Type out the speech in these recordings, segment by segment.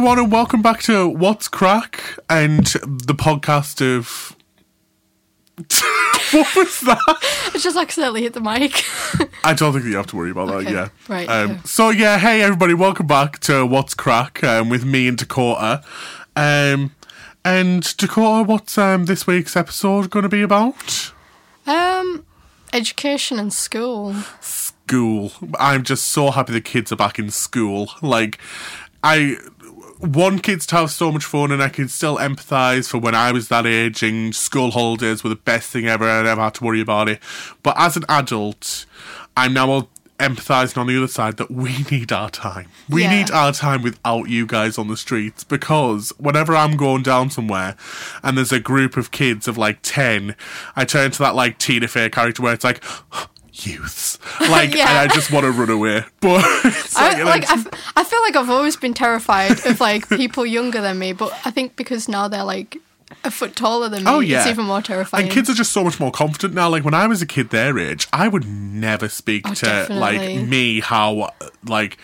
everyone, and welcome back to What's Crack and the podcast of. what was that? I just accidentally hit the mic. I don't think you have to worry about Okay, that. Yeah, right, Um. So yeah, hey everybody, welcome back to What's Crack um, with me and Dakota. Um, and Dakota, what's um, this week's episode going to be about? um, education and school. school. I'm just so happy the kids are back in school. Like, I want kids to have so much fun, and I can still empathise for when I was that age, and school holidays were the best thing ever. I never had to worry about it. But as an adult, I'm now empathising on the other side that we need our time. We Yeah. need our time without you guys on the streets because whenever I'm going down somewhere and there's a group of kids of like 10, I turn to that like Tina Fey character where it's like, youths. Like, Yeah. and I just want to run away. But like, I, and like I, just- f- I feel like I've always been terrified of like people younger than me, but I think because now they're like a foot taller than me, Oh, yeah. it's even more terrifying. And kids are just so much more confident now. Like when I was a kid their age, I would never speak Oh, to like me how like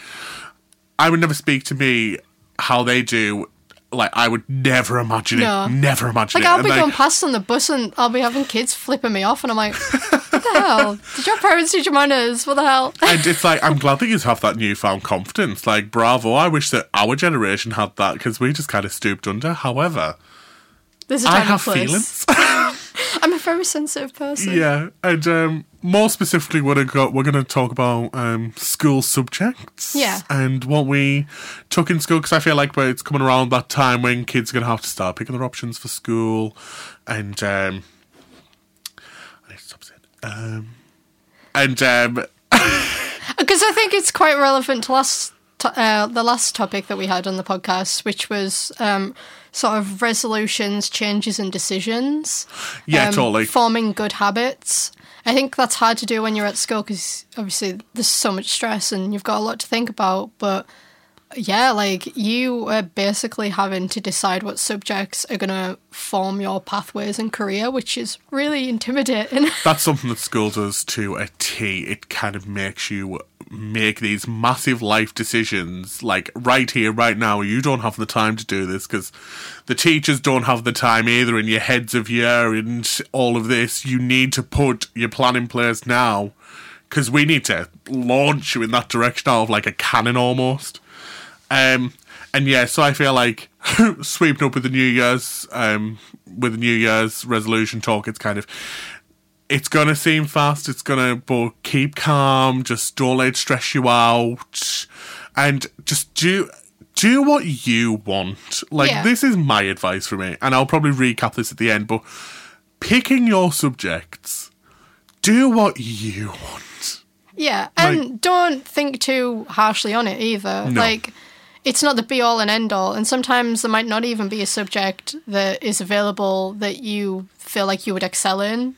I would never speak to me how they do. Like I would never imagine No. it. Never imagine like it. I'll And, be like, going past on the bus and I'll be having kids flipping me off, and I'm like, "What the hell? Did your parents teach you manners? What the hell?" and it's like I'm glad that you have that newfound confidence. Like bravo! I wish that our generation had that because we just kind of stooped under. However, There's a I have place. feelings. I'm a very sensitive person. Yeah, and um, more specifically, we're gonna we're going to talk about um, school subjects. Yeah. and what we took in school because I feel like it's coming around that time when kids are going to have to start picking their options for school, and um, I need to stop saying. Um, and um, Because I think it's quite relevant to last to, uh, the last topic that we had on the podcast, which was um, sort of resolutions, changes, and decisions. yeah, um, totally. Forming good habits. I think that's hard to do when you're at school because obviously there's so much stress and you've got a lot to think about. But yeah, like you are basically having to decide what subjects are going to form your pathways and career, which is really intimidating. That's something that school does to a T. It kind of makes you make these massive life decisions, like right here, right now. You don't have the time to do this because the teachers don't have the time either, and your heads of year and all of this. You need to put your plan in place now because we need to launch you in that direction now of like a cannon almost. Um, and yeah, so I feel like sweeping up with the New Year's, um, with the New Year's resolution talk, it's kind of, it's gonna seem fast. It's gonna, but keep calm. Just don't let it stress you out, and just do do what you want. Like Yeah. this is my advice for me, and I'll probably recap this at the end. But picking your subjects, do what you want. Yeah, and don't think too harshly on it either. No. Like, it's not the be all and end all, and sometimes there might not even be a subject that is available that you feel like you would excel in.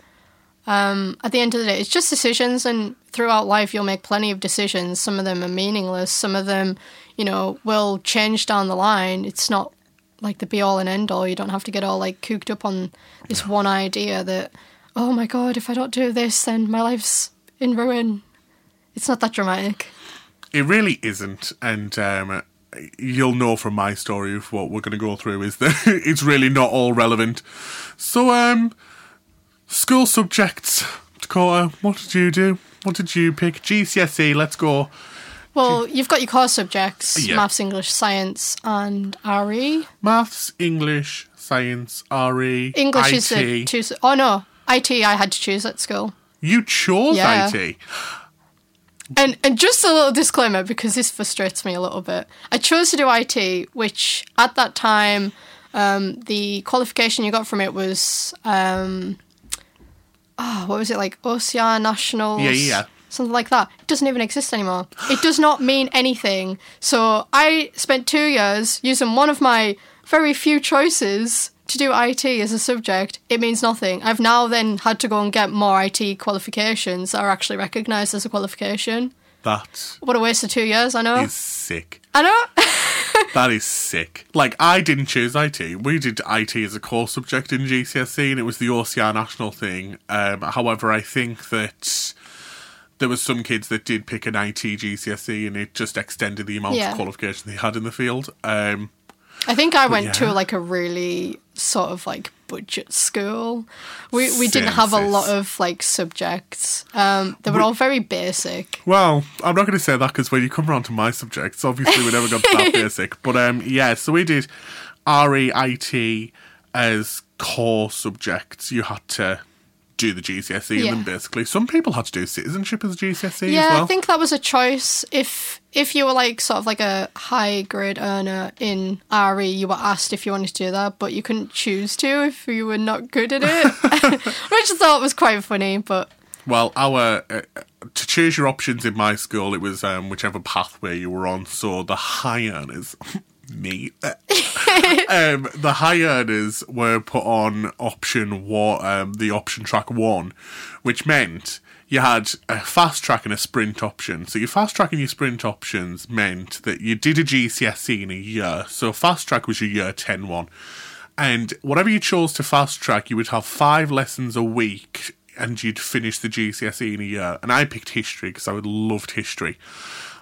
Um, at the end of the day, it's just decisions, and throughout life, you'll make plenty of decisions. Some of them are meaningless, some of them, you know, will change down the line. It's not like the be all and end all. You don't have to get all like cooked up on this one idea that, oh my god, if I don't do this, then my life's in ruin. It's not that dramatic. It really isn't, and um, you'll know from my story of what we're going to go through is that it's really not all relevant. So, um, school subjects, Dakota. What did you do? What did you pick? GCSE. Let's go. Well, you've got your core subjects Yeah. maths, English, science, and RE. Maths, English, science, RE, English IT. is the two. Oh no, IT I had to choose at school. You chose Yeah. IT. And and just a little disclaimer because this frustrates me a little bit. I chose to do IT, which at that time, um, the qualification you got from it was, um, oh, what was it like OCR Nationals? Yeah, yeah. Something like that. It doesn't even exist anymore. It does not mean anything. So I spent two years using one of my very few choices to do IT as a subject. It means nothing. I've now then had to go and get more IT qualifications that are actually recognised as a qualification. That What a waste of two years, I know. is sick. I know. That is sick. Like, I didn't choose IT. We did IT as a core subject in GCSE, and it was the OCR national thing. Um, however, I think that there was some kids that did pick an IT GCSE, and it just extended the amount Yeah. of qualification they had in the field. Um, I think I went to like a really sort of like budget school. We we didn't have a lot of like subjects. Um, they were all very basic. Well, I'm not going to say that because when you come around to my subjects, obviously we never got that basic. But um, yeah, so we did REIT as core subjects. You had to do the GCSE in them Yeah. basically. Some people had to do citizenship as a GCSE Yeah, as well. I think that was a choice. If if you were like sort of like a high grade earner in RE, you were asked if you wanted to do that, but you couldn't choose to if you were not good at it, which I thought was quite funny. But Well, our uh, to choose your options in my school, it was um, whichever pathway you were on. So the high earners, me, um, the high earners were put on option one, um, the option track one, which meant you had a fast track and a sprint option. So your fast track and your sprint options meant that you did a GCSE in a year. So fast track was your year 10 one. And whatever you chose to fast track, you would have five lessons a week and you'd finish the GCSE in a year. And I picked history because I would loved history.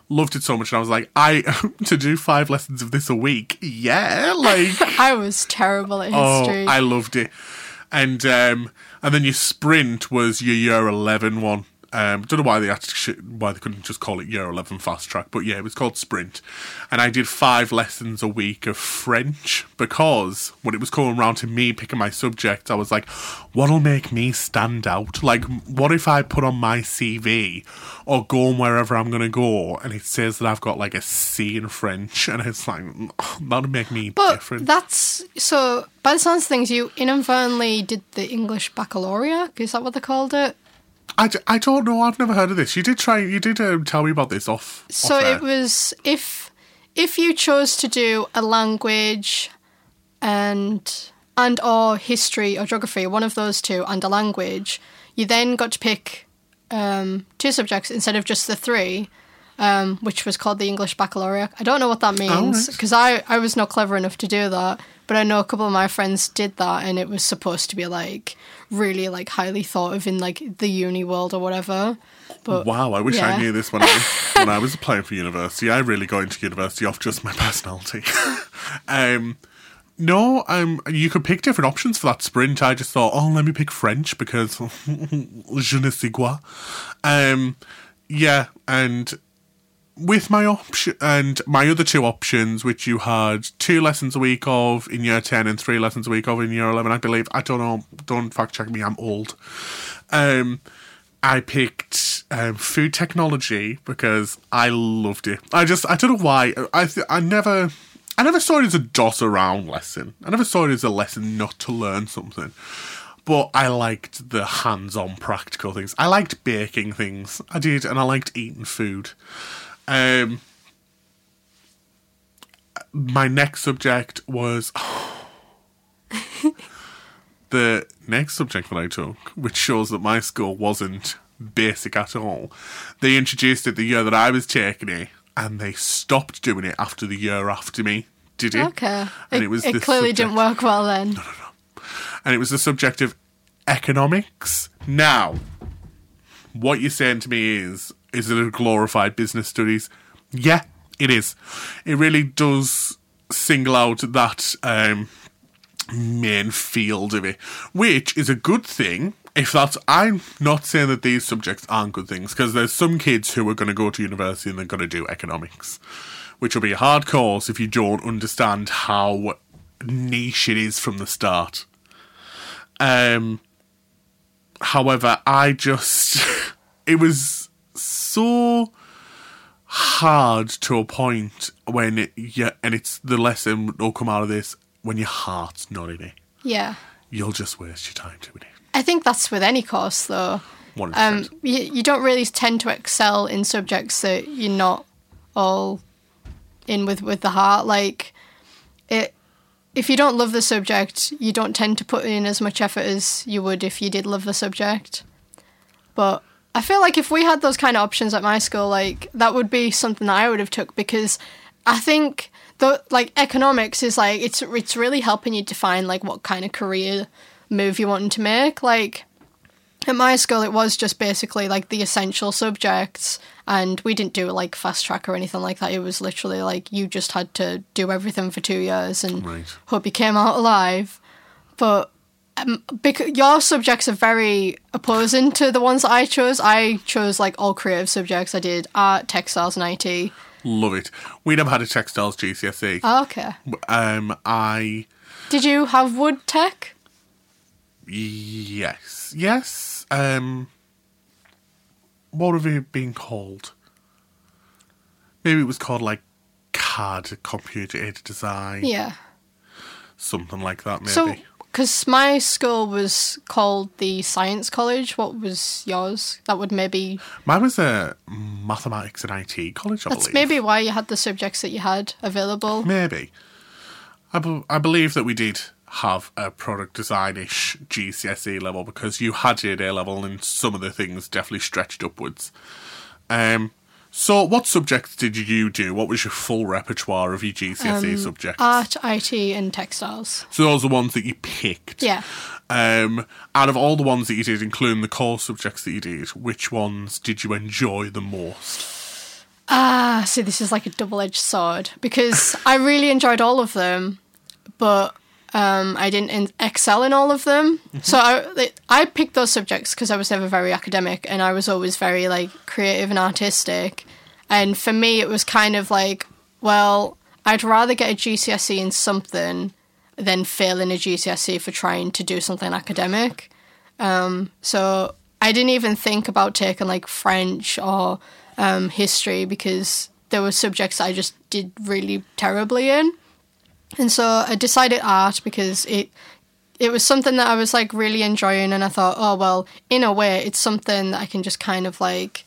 Loved it so much. And I was like, I, to do five lessons of this a week, yeah, like, I was terrible at history. oh, I loved it. And, um, and then your sprint was your year 11 one. Um, don't know why they actually why they couldn't just call it year eleven fast track, but yeah, it was called sprint, and I did five lessons a week of French because when it was coming around to me picking my subject, I was like, what'll make me stand out? Like, what if I put on my CV or go on wherever I'm gonna go, and it says that I've got like a C in French, and it's like that'll make me but different. that's so. By the sounds of things, you inadvertently did the English baccalaureate. Is that what they called it? I, d- I don't know. I've never heard of this. You did try. You did um, tell me about this off. So off it was if if you chose to do a language and and or history or geography, one of those two, and a language, you then got to pick um, two subjects instead of just the three, um, which was called the English Baccalaureate. I don't know what that means right. because I I was not clever enough to do that, but I know a couple of my friends did that, and it was supposed to be like really like highly thought of in like the uni world or whatever. But Wow, I wish I knew this when I when I was applying for university. I really got into university off just my personality. um, no, um, you could pick different options for that sprint. I just thought, oh, let me pick French because je ne sais quoi. Um, yeah, and with my option and my other two options, which you had two lessons a week of in year ten and three lessons a week of in year eleven, I believe. I don't know. Don't fact check me. I'm old. Um, I picked um, food technology because I loved it. I just I don't know why. I th- I never I never saw it as a dot around lesson. I never saw it as a lesson not to learn something. But I liked the hands-on practical things. I liked baking things. I did, and I liked eating food. Um, my next subject was the next subject that I took, which shows that my school wasn't basic at all. They introduced it the year that I was taking it, and they stopped doing it after the year after me did it. Okay. And it, it was it clearly subject. didn't work well then. No, no, no. And it was the subject of economics. Now, what you're saying to me is, is it a glorified business studies? Yeah, it is. It really does single out that um, main field of it, which is a good thing. If that's, I'm not saying that these subjects aren't good things, because there's some kids who are going to go to university and they're going to do economics, which will be a hard course if you don't understand how niche it is from the start. Um, however, I just it was so hard to a point when it, yeah, and it's the lesson will come out of this when your heart's not in it. Yeah. You'll just waste your time doing it. I think that's with any course though. One Um, you, you don't really tend to excel in subjects that you're not all in with with the heart. Like it, if you don't love the subject, you don't tend to put in as much effort as you would if you did love the subject. But I feel like if we had those kind of options at my school, like that would be something that I would have took because I think the like economics is like it's it's really helping you define like what kind of career move you're wanting to make. Like At my school, it was just basically like the essential subjects, and we didn't do like fast track or anything like that. It was literally like you just had to do everything for two years and Right. hope you came out alive. But um, because your subjects are very opposing to the ones that I chose. I chose like all creative subjects. I did art, textiles, and IT. Love it. We never had a textiles GCSE. Oh, okay. Um, I Did you have wood tech? yes, yes. Um, what have it been called? Maybe it was called like CAD, computer aided design, Yeah. something like that. Maybe. So, because my school was called the Science College, what was yours? That would maybe Mine was a mathematics and IT college. I that's believe. maybe why you had the subjects that you had available. Maybe. I, be- I believe that we did have a product design-ish GCSE level because you had your A level and some of the things definitely stretched upwards. Um, so what subjects did you do? What was your full repertoire of your GCSE subjects? Art, IT, and textiles. so those are the ones that you picked. Yeah. Um, out of all the ones that you did, including the core subjects that you did, which ones did you enjoy the most? Ah, see, this is like a double-edged sword because I really enjoyed all of them, but um, I didn't in- excel in all of them. So I, I picked those subjects because I was never very academic, and I was always very like creative and artistic. And for me, it was kind of like, well, I'd rather get a GCSE in something than fail in a GCSE for trying to do something academic. Um, so I didn't even think about taking like French or um, history because there were subjects I just did really terribly in. And so I decided art because it it was something that I was like really enjoying and I thought, oh well, in a way it's something that I can just kind of like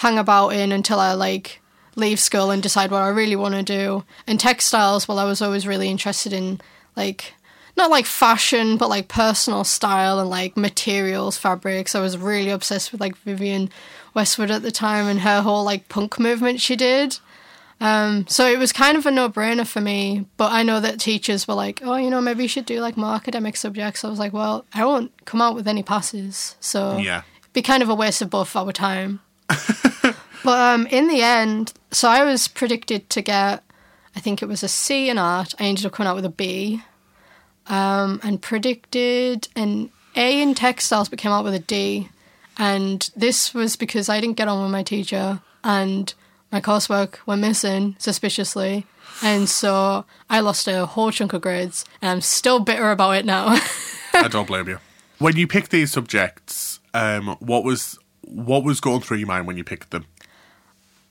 hang about in until I like leave school and decide what I really want to do. And textiles, well I was always really interested in like not like fashion, but like personal style and like materials, fabrics. I was really obsessed with like Vivienne Westwood at the time and her whole like punk movement she did. Um, so it was kind of a no-brainer for me, but I know that teachers were like, "Oh, you know, maybe you should do like more academic subjects." I was like, "Well, I won't come out with any passes, so Yeah. it'd be kind of a waste of both our time." but um, in the end, so I was predicted to get, I think it was a C in art. I ended up coming out with a B, um, and predicted an A in textiles, but came out with a D. And this was because I didn't get on with my teacher, and my coursework went missing suspiciously. And so I lost a whole chunk of grades, and I'm still bitter about it now. I don't blame you. When you picked these subjects, um, what was what was going through your mind when you picked them?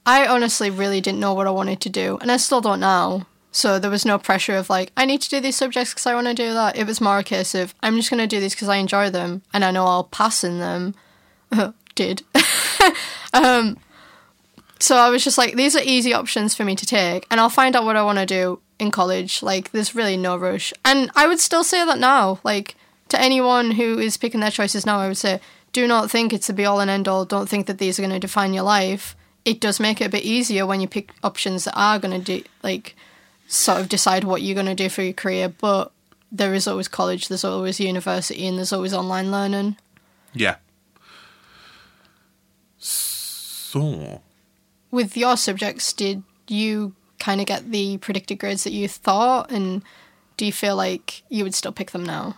I honestly really didn't know what I wanted to do, and I still don't now. So there was no pressure of like, I need to do these subjects because I want to do that. It was more a case of, I'm just going to do these because I enjoy them, and I know I'll pass in them. Did. um, so I was just like, these are easy options for me to take, and I'll find out what I want to do in college. Like, there's really no rush. And I would still say that now. Like, to anyone who is picking their choices now, I would say, do not think it's a be all and end all. Don't think that these are going to define your life. It does make it a bit easier when you pick options that are going to do, like, sort of decide what you're going to do for your career. But there is always college, there's always university, and there's always online learning. Yeah. So, with your subjects, did you kind of get the predicted grades that you thought, and do you feel like you would still pick them now?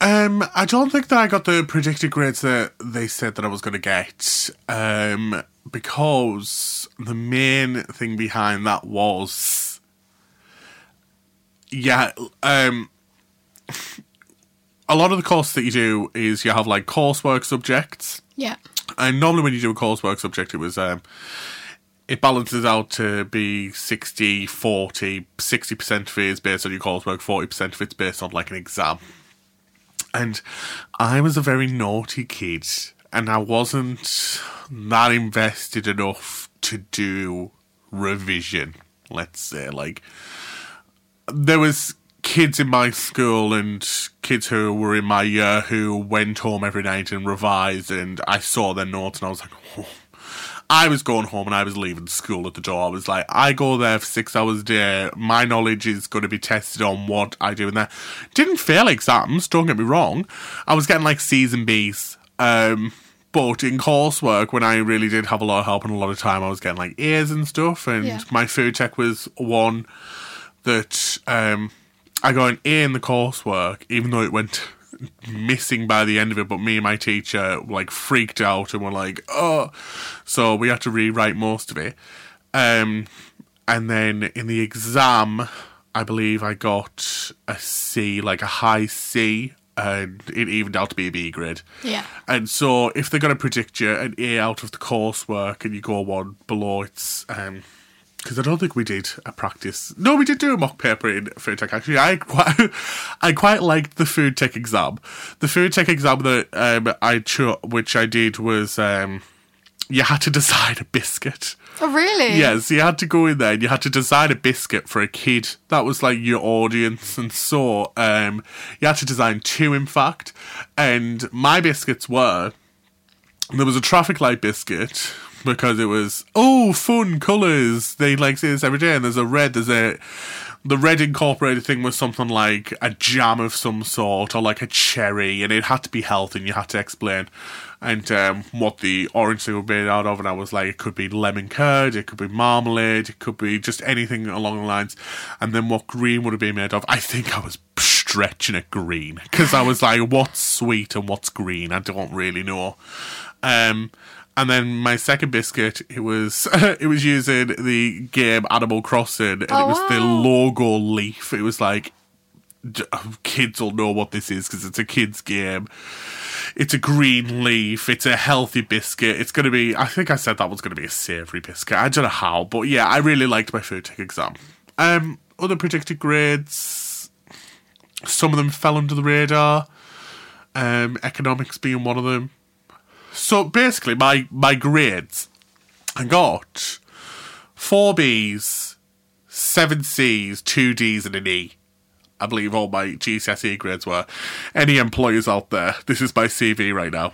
Um, I don't think that I got the predicted grades that they said that I was going to get. Um, because the main thing behind that was, yeah, um, a lot of the course that you do is you have like coursework subjects. Yeah, And normally when you do a coursework subject, it was um, it balances out to be 60, 40, 60% of it is based on your coursework, 40% of it's based on like an exam. And I was a very naughty kid, and I wasn't that invested enough to do revision, let's say. Like, there was kids in my school and kids who were in my year who went home every night and revised and I saw their notes and I was like, oh. I was going home and I was leaving school at the door. I was like, I go there for six hours a day. My knowledge is going to be tested on what I do in there. Didn't fail exams, don't get me wrong. I was getting like C's and B's. Um, but in coursework, when I really did have a lot of help and a lot of time, I was getting like A's and stuff. And Yeah. my food tech was one that um, I got an A in the coursework, even though it went missing by the end of it. But me and my teacher like freaked out and were like, "Oh!" So we had to rewrite most of it. Um, and then in the exam, I believe I got a C, like a high C, and it evened out to be a B grade. Yeah. And so if they're going to predict you an A out of the coursework and you go one below, it's um because I don't think we did a practice. No, we did do a mock paper in food tech. Actually, I quite, I quite liked the food tech exam. The food tech exam that um, I cho- which I did was um, you had to design a biscuit. Oh, really? Yes, you had to go in there and you had to design a biscuit for a kid. That was like your audience. And so um, you had to design two, in fact. And my biscuits were there was a traffic light biscuit because it was, oh, fun colours. They like say this every day. And there's a red, there's a. The red incorporated thing was something like a jam of some sort or like a cherry, and it had to be healthy, and you had to explain and um, what the orange thing was made out of. And I was like, it could be lemon curd, it could be marmalade, it could be just anything along the lines. And then what green would have been made of? I think I was stretching it green because I was like, what's sweet and what's green? I don't really know. Um, and then my second biscuit, it was it was using the game Animal Crossing, and Oh, it was the wow. logo leaf. It was like kids will know what this is because it's a kids game. It's a green leaf. It's a healthy biscuit. It's going to be. I think I said that was going to be a savoury biscuit. I don't know how, but yeah, I really liked my food tech exam. Um, other predicted grades. Some of them fell under the radar. Um, economics being one of them. So basically, my my grades, I got four B's, seven C's, two D's, and an E. I believe all my GCSE grades were. Any employers out there, this is my CV right now.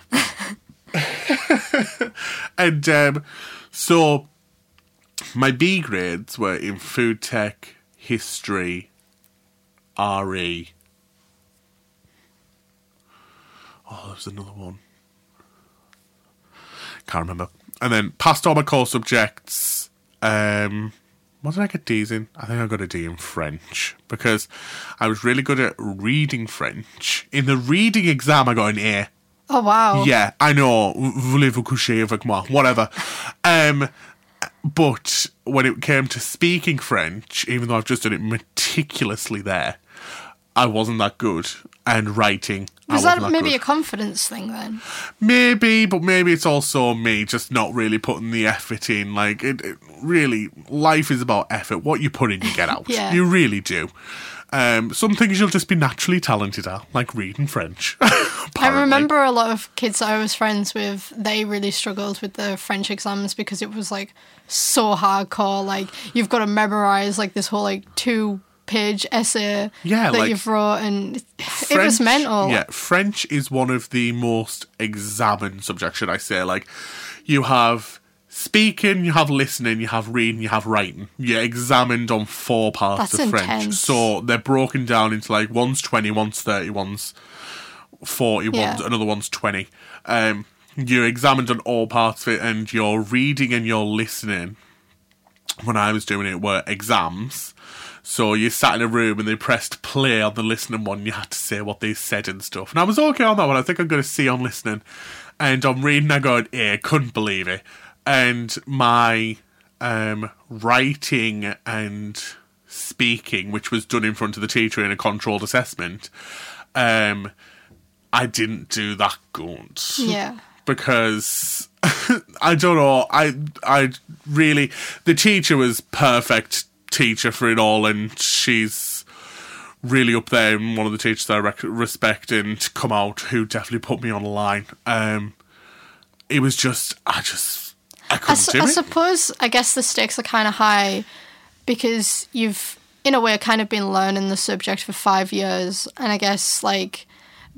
and um, so my B grades were in food tech, history, RE. Oh, there was another one. Can't remember. And then passed all my core subjects. Um, what did I get D's in? I think I got a D in French because I was really good at reading French. In the reading exam, I got an A. Oh, wow. Yeah, I know. Voulez-vous coucher avec moi? Whatever. Um, but when it came to speaking French, even though I've just done it meticulously there, I wasn't that good. And writing, Was that maybe good. a confidence thing then? Maybe, but maybe it's also me just not really putting the effort in. Like, it, it really, life is about effort. What you put in, you get out. Yeah. You really do. Um, some things you'll just be naturally talented at, like reading French. I remember a lot of kids I was friends with, they really struggled with the French exams because it was like so hardcore. Like, you've got to memorize like this whole like two page essay Yeah, that like, you've wrote, and it was French- mental. Yeah, French is one of the most examined subjects, should I say. Like, you have speaking, you have listening, you have reading, you have writing. You're examined on four parts That's of French. So they're broken down into like one's 20, one's 30, one's 40, Yeah. one's, another one's 20. Um, you're examined on all parts of it, and your reading and your listening, when I was doing it, were exams. So you sat in a room and they pressed play on the listening one. You had to say what they said and stuff. And I was okay on that one. I think I'm going to see on listening, and I'm reading I got A. Couldn't believe it. And my um, writing and speaking, which was done in front of the teacher in a controlled assessment, um, I didn't do that good Yeah. because I don't know. I I really the teacher was perfect teacher for it all, and she's really up there. And one of the teachers I rec- respect and come out who definitely put me on the line. Um, it was just I just I I, couldn't su- do I it. suppose I guess the stakes are kind of high because you've, in a way, kind of been learning the subject for five years, and I guess like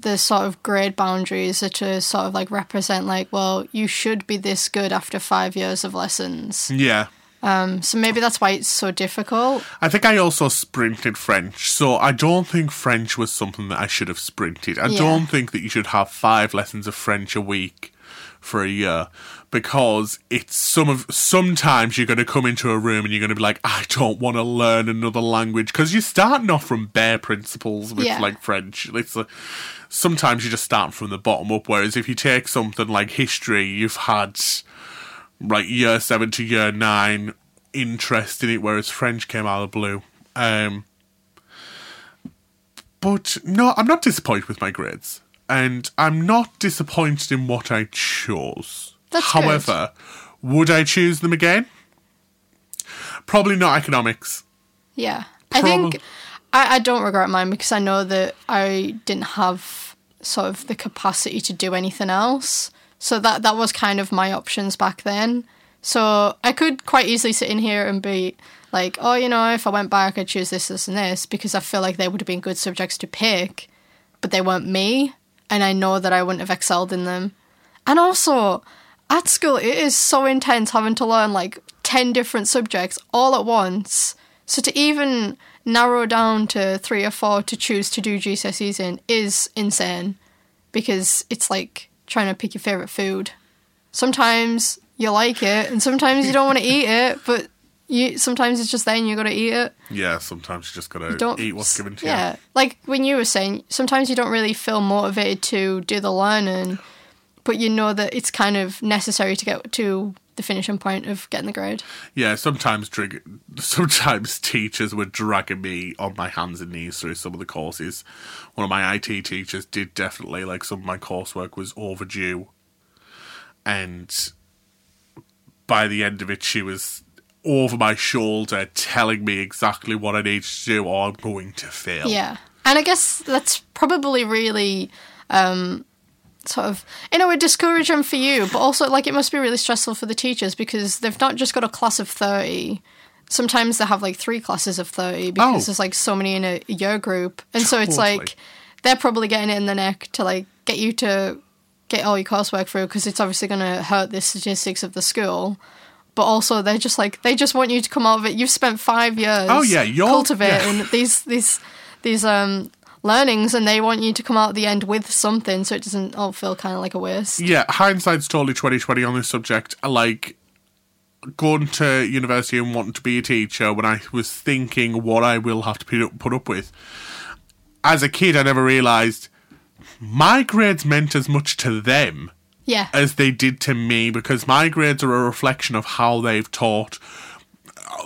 the sort of grade boundaries are to sort of like represent like, well, you should be this good after five years of lessons. Yeah. Um, so maybe that's why it's so difficult. I think I also sprinted French, so I don't think French was something that I should have sprinted. I Yeah. don't think that you should have five lessons of French a week for a year because it's some of sometimes you're going to come into a room and you're going to be like I don't want to learn another language because you're starting off from bare principles with Yeah. like French. It's a, sometimes you just start from the bottom up. Whereas if you take something like history, you've had like year seven to year nine interest in it, whereas French came out of the blue. Um, but no, I'm not disappointed with my grades, and I'm not disappointed in what I chose. That's good. However, would I choose them again? Probably not economics. Yeah. I think I, I don't regret mine because I know that I didn't have sort of the capacity to do anything else. So that that was kind of my options back then. So I could quite easily sit in here and be like, oh, you know, if I went back, I'd choose this, this, and this because I feel like they would have been good subjects to pick, but they weren't me, and I know that I wouldn't have excelled in them. And also, at school, it is so intense having to learn like 10 different subjects all at once. So to even narrow down to three or four to choose to do GCSEs in is insane because it's like trying to pick your favourite food. Sometimes you like it and sometimes you don't want to eat it, but you sometimes it's just there and you got to eat it. Yeah, sometimes you just gotta Don't eat what's given to you. yeah. Like when you were saying, sometimes you don't really feel motivated to do the learning, but you know that it's kind of necessary to get to the finishing point of getting the grade. Yeah, sometimes drag- sometimes teachers were dragging me on my hands and knees through some of the courses. One of my IT teachers did definitely like some of my coursework was overdue, and by the end of it, she was over my shoulder telling me exactly what I needed to do, or I'm going to fail. Yeah. And I guess that's probably really um, sort of, in a way, discouraging for you, but also like it must be really stressful for the teachers because they've not just got a class of 30. Sometimes they have like three classes of 30 because Oh. there's like so many in a year group. And so it's Totally. like they're probably getting it in the neck to like get you to get all your coursework through because it's obviously going to hurt the statistics of the school. But also, they're just like they just want you to come out of it. You've spent five years, Oh, yeah, you're- cultivating these these these um learnings, and they want you to come out at the end with something, so it doesn't all feel kind of like a waste. yeah, hindsight's totally twenty twenty on this subject. Like going to university and wanting to be a teacher, when I was thinking what I will have to put up, put up with, as a kid, I never realised my grades meant as much to them Yeah, as they did to me because my grades are a reflection of how they've taught.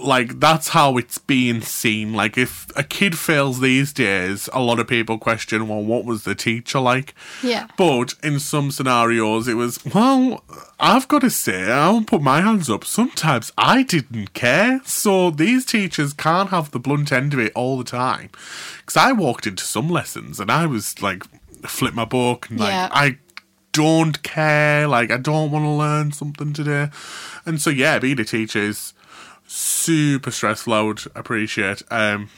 Like, that's how it's being seen. Like, if a kid fails these days, a lot of people question, well, what was the teacher like? yeah, But in some scenarios, it was, well, I've got to say, I'll put my hands up. Sometimes I didn't care. So these teachers can't have the blunt end of it all the time. Because I walked into some lessons and I was like, flip my book and like, Yeah. I don't care. Like, I don't want to learn something today. And so, yeah, being a teacher is super stressful. I would appreciate. Um,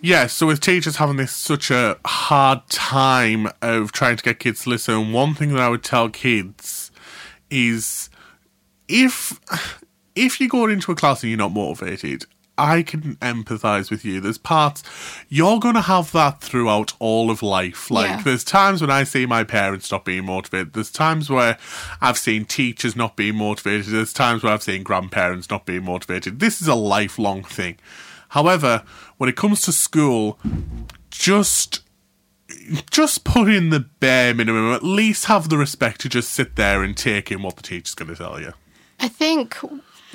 yeah, so with teachers having this such a hard time of trying to get kids to listen, one thing that I would tell kids is if if you're going into a class and you're not motivated, I can empathise with you. There's parts you're gonna have that throughout all of life. Like Yeah. there's times when I see my parents not being motivated. There's times where I've seen teachers not being motivated. There's times where I've seen grandparents not being motivated. This is a lifelong thing. However, when it comes to school, just just put in the bare minimum. At least have the respect to just sit there and take in what the teacher's going to tell you. I think,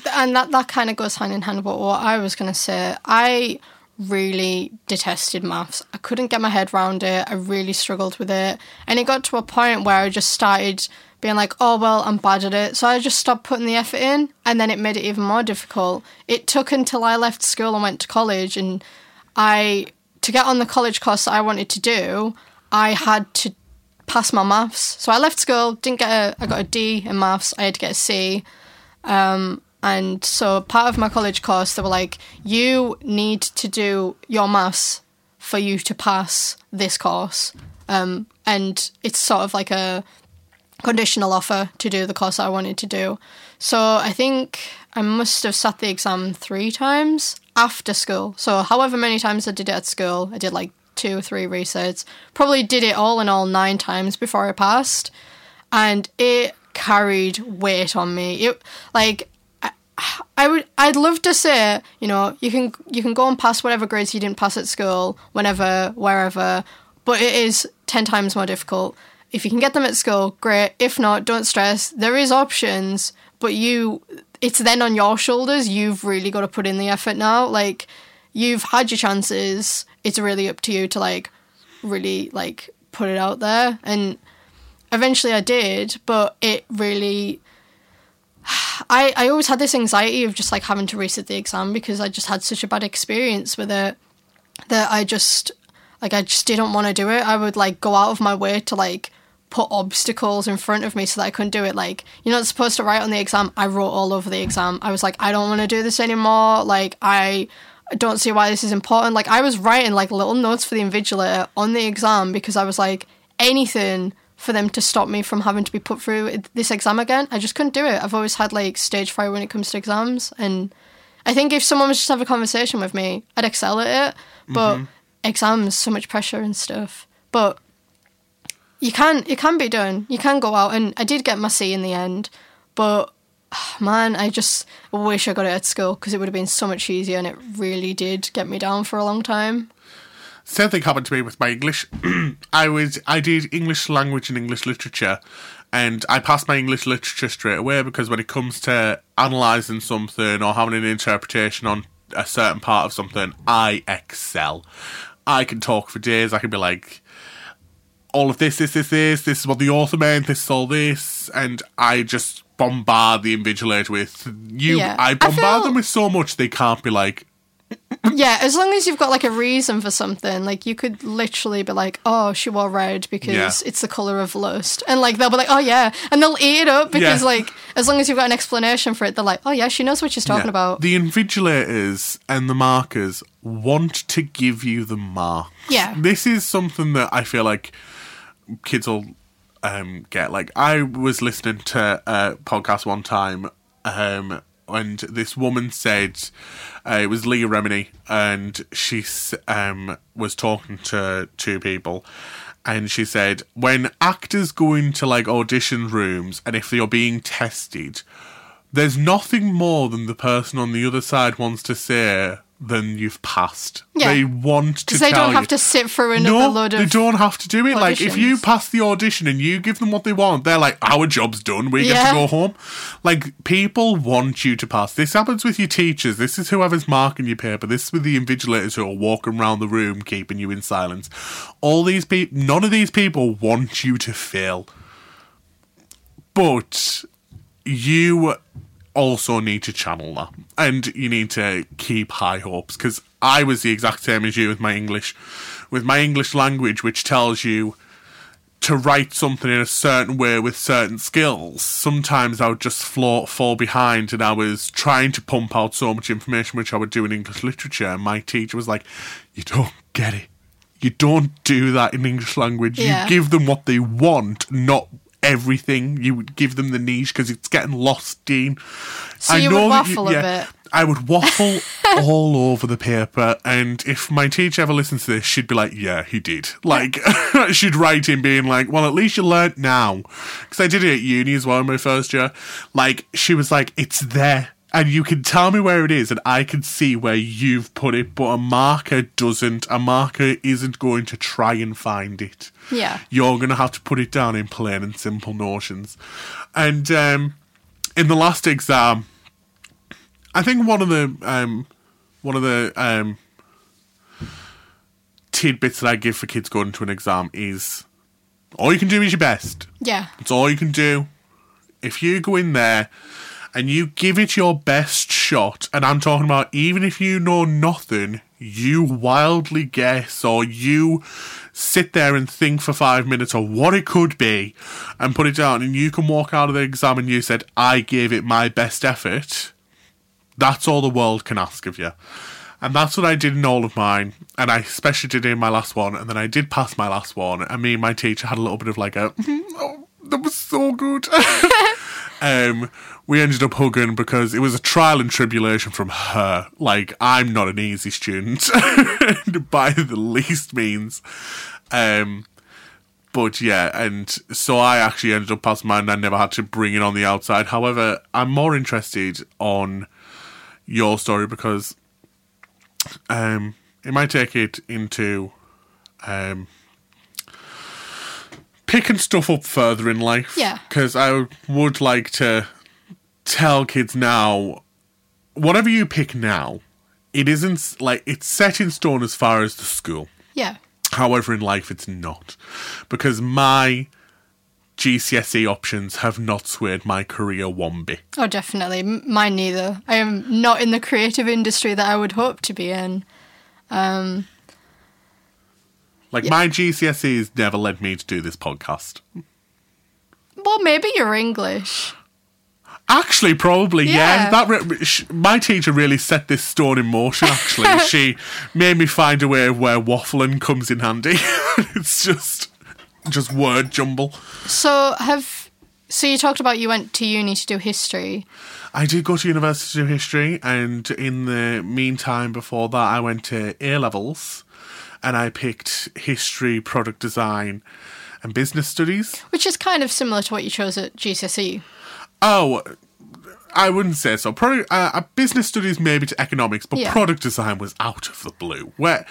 and that that kind of goes hand in hand with what I was going to say. I really detested maths. I couldn't get my head around it. I really struggled with it, and it got to a point where I just started being like, "Oh well, I'm bad at it," so I just stopped putting the effort in, and then it made it even more difficult. It took until I left school and went to college, and I to get on the college course that I wanted to do, I had to pass my maths. So I left school, didn't get a, I got a D in maths. I had to get a C. Um, and so part of my college course, they were like, you need to do your maths for you to pass this course. Um, and it's sort of like a conditional offer to do the course I wanted to do. So I think I must have sat the exam three times after school. So however many times I did it at school, I did like two or three resets. Probably did it all in all nine times before I passed, and it carried weight on me. It like. I- would I'd love to say, you know, you can you can go and pass whatever grades you didn't pass at school, whenever, wherever, but it is 10 times more difficult. If you can get them at school, great. If not, don't stress. There is options, but you it's then on your shoulders. You've really got to put in the effort now. Like you've had your chances. It's really up to you to like really like put it out there and eventually I did, but it really I, I always had this anxiety of just like having to resit the exam because I just had such a bad experience with it that I just like I just didn't want to do it. I would like go out of my way to like put obstacles in front of me so that I couldn't do it. Like you're not supposed to write on the exam. I wrote all over the exam. I was like, I don't want to do this anymore. Like I don't see why this is important. Like I was writing like little notes for the invigilator on the exam because I was like anything for them to stop me from having to be put through this exam again. I just couldn't do it. I've always had like stage fright when it comes to exams and I think if someone was just have a conversation with me, I'd excel at it. But mm-hmm. exams, so much pressure and stuff. But you can it can be done. You can go out and I did get my C in the end, but man, I just wish I got it at school because it would have been so much easier and it really did get me down for a long time. Same thing happened to me with my English. I was I did English language and English literature, and I passed my English literature straight away because when it comes to analysing something or having an interpretation on a certain part of something, I excel. I can talk for days. I can be like, all of this, this, this, this. This is what the author meant. This is all this, and I just bombard the invigilator with you. Yeah. I I bombard feel- them with so much they can't be like, Yeah, as long as you've got like a reason for something, like you could literally be like, "Oh, she wore red because Yeah. it's the color of lust," and like they'll be like, "Oh yeah," and they'll eat it up because Yeah. like as long as you've got an explanation for it, they're like, "Oh yeah, she knows what she's talking Yeah. about." The invigilators and the markers want to give you the mark. Yeah. This is something that I feel like kids will um, get. Like, I was listening to a podcast one time, um, and this woman said uh, it was Leah Remini, and she um, was talking to two people. And she said, when actors go into like audition rooms and if they are being tested, there's nothing more than the person on the other side wants to say than you've passed. Yeah. They want to Because they don't have you. to sit through another No, load of. they don't have to do it. Like if you pass the audition and you give them what they want, they're like, "Our job's done. We get Yeah. to go home." Like people want you to pass. This happens with your teachers. This is whoever's marking your paper. This is with the invigilators who are walking around the room keeping you in silence. All these people, none of these people want you to fail, but you also need to channel that. And you need to keep high hopes because I was the exact same as you with my English with my English language which tells you to write something in a certain way with certain skills. Sometimes I would just fall, fall behind and I was trying to pump out so much information which I would do in English literature and my teacher was like you don't get it. You don't do that in English language. Yeah. you give them what they want not everything you would give them the niche because it's getting lost dean So you would that waffle a bit. I would waffle all over the paper, and if my teacher ever listens to this, she'd be like, "Yeah, he did." Like, she'd write him being like, "Well, at least you learnt now," because I did it at uni as well in my first year. Like, she was like, "It's there." And you can tell me where it is, and I can see where you've put it, but a marker doesn't. A marker isn't going to try and find it Yeah. you're going to have to put it down in plain and simple notions. And um, in the last exam, I think one of the um, one of the um, tidbits that I give for kids going to an exam is all you can do is your best. Yeah. It's all you can do. If you go in there and you give it your best shot, and I'm talking about even if you know nothing, you wildly guess or you sit there and think for five minutes of what it could be and put it down, and you can walk out of the exam and you said, I gave it my best effort. That's all the world can ask of you. And that's what I did in all of mine. And I especially did in my last one. And then I did pass my last one. And me and my teacher had a little bit of like a, mm-hmm, oh, that was so good. um, we ended up hugging because it was a trial and tribulation from her. Like, I'm not an easy student by the least means. Um, but yeah, and so I actually ended up passing mine I never had to bring it on the outside. However, I'm more interested on your story because um, it might take it into um, picking stuff up further in life. Yeah. Because I would like to tell kids now, whatever you pick now, it isn't like it's set in stone as far as the school. Yeah. However, in life, it's not. Because my GCSE options have not swayed my career one bit. Oh, definitely. M- Mine neither. I am not in the creative industry that I would hope to be in. Um, Like, my GCSEs never led me to do this podcast. well, maybe you're English. Actually, probably, yeah. Yeah. That re- sh- my teacher really set this stone in motion. Actually, she made me find a way of where waffling comes in handy. it's just, just word jumble. So have so you talked about you went to uni to do history. I did go to university to do history, and in the meantime, before that, I went to A levels, and I picked history, product design, and business studies. Which is kind of similar to what you chose at GCSE. Oh, I wouldn't say so. Product, uh, uh, business studies maybe to economics, but Yeah. product design was out of the blue. Where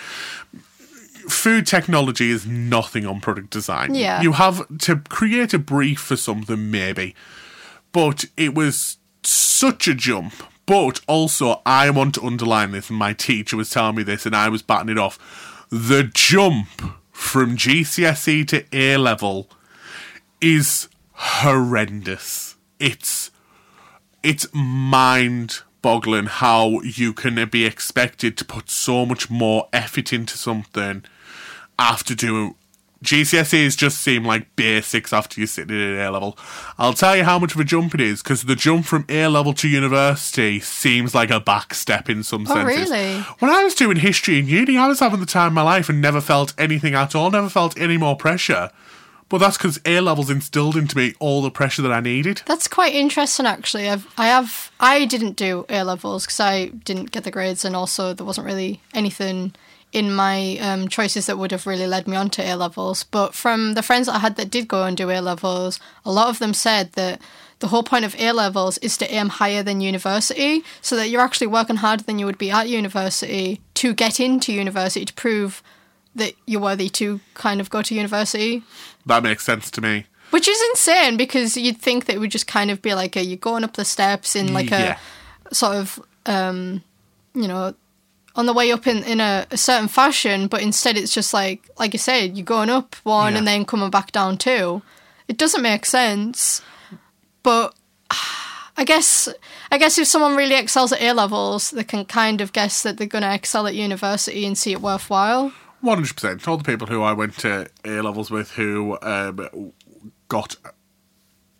food technology is nothing on product design. Yeah. you have to create a brief for something maybe, but it was such a jump. But also, I want to underline this, and my teacher was telling me this, and I was batting it off. The jump from GCSE to A level is horrendous. It's it's mind boggling how you can be expected to put so much more effort into something after doing GCSEs just seem like basics after you sit at A level. I'll tell you how much of a jump it is because the jump from A level to university seems like a back step in some sense. Oh, senses. really? When I was doing history in uni, I was having the time of my life and never felt anything at all, never felt any more pressure. But that's because A levels instilled into me all the pressure that I needed. That's quite interesting, actually. I've, I have, I didn't do A levels because I didn't get the grades, and also there wasn't really anything in my um, choices that would have really led me on to A levels. But from the friends that I had that did go and do A levels, a lot of them said that the whole point of A levels is to aim higher than university, so that you're actually working harder than you would be at university to get into university to prove that you're worthy to kind of go to university. That makes sense to me. Which is insane because you'd think that it would just kind of be like a, you're going up the steps in like Yeah. a sort of, um, you know, on the way up in, in a, a certain fashion, but instead it's just like, like you said, you're going up one Yeah. and then coming back down two. It doesn't make sense, but I guess I guess if someone really excels at A levels, they can kind of guess that they're going to excel at university and see it worthwhile. One hundred percent. All the people who I went to A levels with who um, got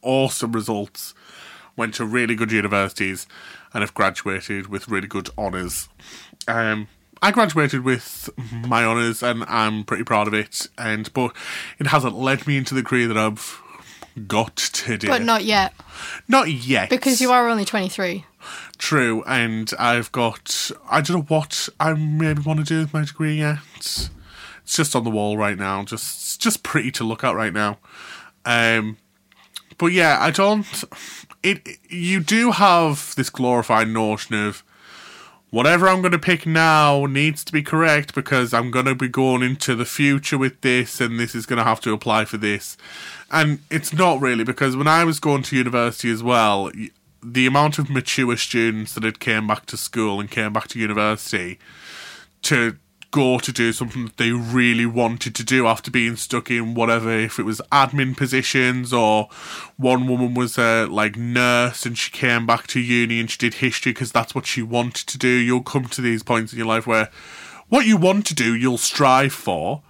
awesome results, went to really good universities, and have graduated with really good honours. Um, I graduated with my honours, and I'm pretty proud of it. And but it hasn't led me into the career that I've got today. But not yet, not yet, because you are only 23. True, and I've got I don't know what I maybe want to do with my degree yet. It's just on the wall right now, just just pretty to look at right now. Um, but yeah, I don't. It you do have this glorified notion of whatever I'm going to pick now needs to be correct because I'm going to be going into the future with this, and this is going to have to apply for this. And it's not really because when I was going to university as well, the amount of mature students that had came back to school and came back to university to go to do something that they really wanted to do after being stuck in whatever if it was admin positions or one woman was a like nurse and she came back to uni and she did history because that's what she wanted to do you'll come to these points in your life where what you want to do you'll strive for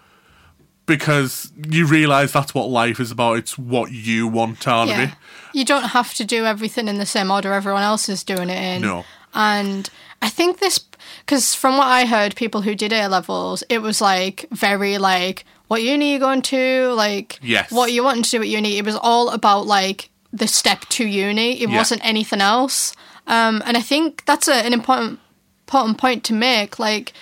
because you realize that's what life is about it's what you want out of it You don't have to do everything in the same order everyone else is doing it in. No. And I think this because from what I heard, people who did A levels, it was like very like what uni you going to, like Yes. what you wanting to do at uni. It was all about like the step to uni. It Yeah. wasn't anything else. Um, and I think that's a, an important important point to make. Like,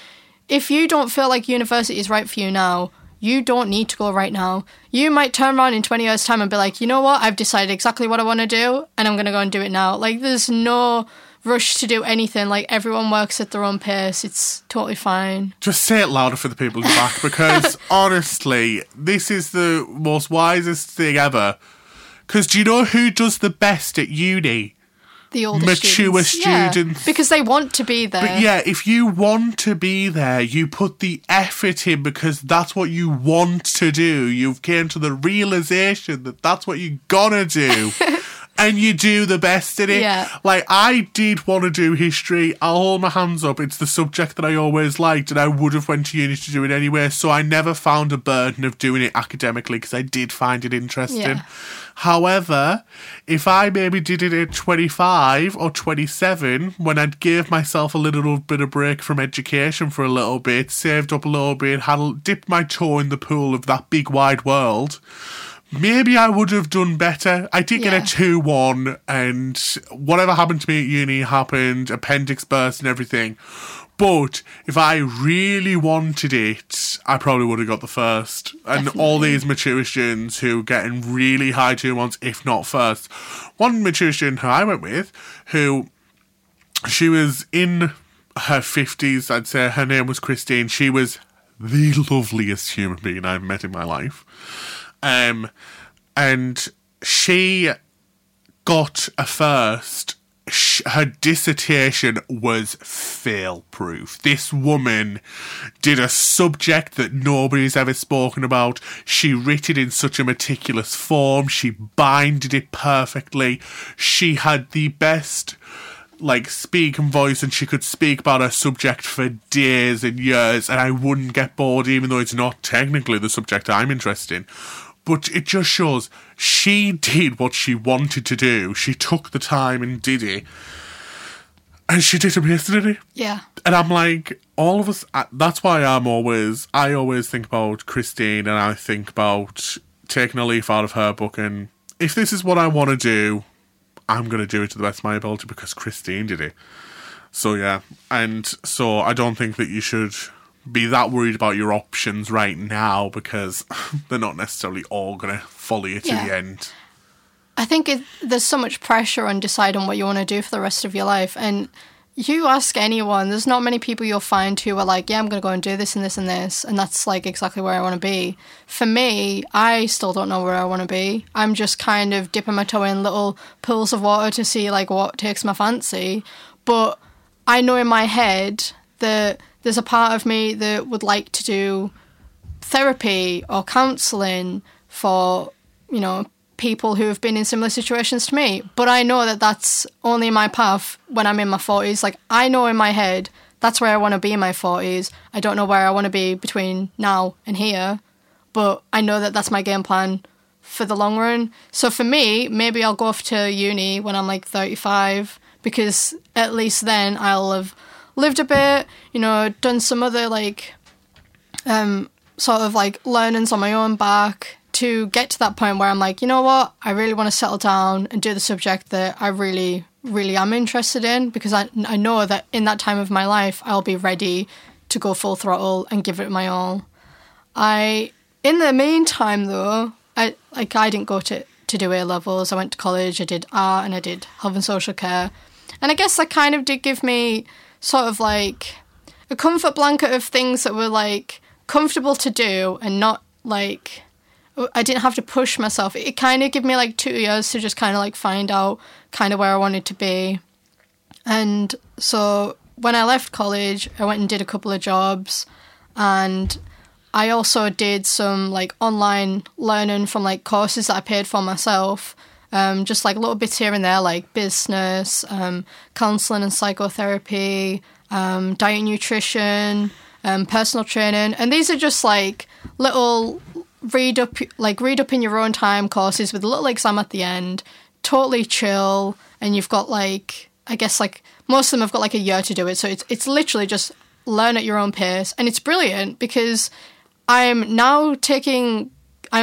if you don't feel like university is right for you now, you don't need to go right now. You might turn around in 20 years' time and be like, you know what? I've decided exactly what I want to do and I'm going to go and do it now. Like, there's no rush to do anything. Like, everyone works at their own pace. It's totally fine. Just say it louder for the people in the back because honestly, this is the most wisest thing ever. Because do you know who does the best at uni? The older Mature students. Yeah, students. because they want to be there. But yeah, if you want to be there, you put the effort in because that's what you want to do. You've came to the realization that that's what you're gonna do. and you do the best in it. Yeah. Like I did want to do history. I'll hold my hands up. It's the subject that I always liked, and I would have went to uni to do it anyway. So I never found a burden of doing it academically because I did find it interesting. Yeah. However, if I maybe did it at 25 or 27, when I'd give myself a little bit of break from education for a little bit, saved up a little bit, had dipped my toe in the pool of that big wide world, maybe I would have done better. I did Yeah. get a 2 1, and whatever happened to me at uni happened, appendix burst and everything. But if I really wanted it, I probably would have got the first. And all these mature students who getting really high two ones, if not first. One mature student who I went with, who she was in her 50s, I'd say her name was Christine. She was the loveliest human being I've met in my life. Um, and she got a first. Her dissertation was fail proof. This woman did a subject that nobody's ever spoken about. She writ it in such a meticulous form. She binded it perfectly. She had the best like speaking voice and she could speak about her subject for days and years and I wouldn't get bored even though it's not technically the subject I'm interested in. But it just shows she did what she wanted to do. She took the time and did it. And she did amazing at it. yeah. And I'm like, all of us, that's why I'm always, I always think about Christine and I think about taking a leaf out of her book and if this is what I want to do, I'm going to do it to the best of my ability because Christine did it. So yeah, and so I don't think that you should be that worried about your options right now because they're not necessarily all going to follow you to Yeah. the end. I think it, there's so much pressure on deciding what you want to do for the rest of your life. And you ask anyone, there's not many people you'll find who are like, yeah, I'm going to go and do this and this and this. And that's like exactly where I want to be. For me, I still don't know where I want to be. I'm just kind of dipping my toe in little pools of water to see like what takes my fancy. But I know in my head that there's a part of me that would like to do therapy or counseling for you know people who have been in similar situations to me. But i know that that's only my path when i'm in my 40s like i know in my head that's where i want to be in my 40s i don't know where i want to be between now and here but i know that that's my game plan for the long run. So for me maybe i'll go off to uni when i'm like 35 because at least then i'll have lived a bit you know done some other like um, sort of like learnings on my own back to get to that point where I'm like, you know what, I really want to settle down and do the subject that I really, really am interested in because I, I know that in that time of my life, I'll be ready to go full throttle and give it my all. I, in the meantime though, I like I didn't go to to do A levels. I went to college. I did art and I did health and social care, and I guess that kind of did give me sort of like a comfort blanket of things that were like comfortable to do and not like I didn't have to push myself. It kind of gave me like two years to just kind of like find out kind of where I wanted to be. And so when I left college, I went and did a couple of jobs and I also did some like online learning from like courses that I paid for myself. Um, just like a little bits here and there, like business, um, counseling and psychotherapy, um, diet nutrition, um, personal training, and these are just like little read up, like read up in your own time courses with a little exam at the end. Totally chill, and you've got like I guess like most of them have got like a year to do it. So it's it's literally just learn at your own pace, and it's brilliant because I'm now taking.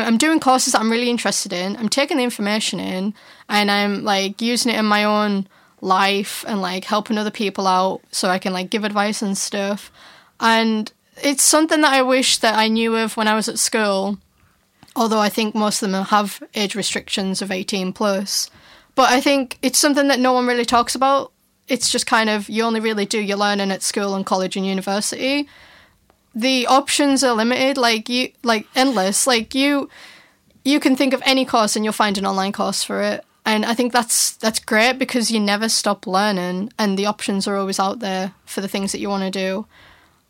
I'm doing courses that I'm really interested in. I'm taking the information in, and I'm like using it in my own life and like helping other people out, so I can like give advice and stuff. And it's something that I wish that I knew of when I was at school. Although I think most of them have age restrictions of 18 plus. But I think it's something that no one really talks about. It's just kind of you only really do your learning at school and college and university. The options are limited, like you like endless. Like you you can think of any course and you'll find an online course for it. And I think that's that's great because you never stop learning and the options are always out there for the things that you want to do.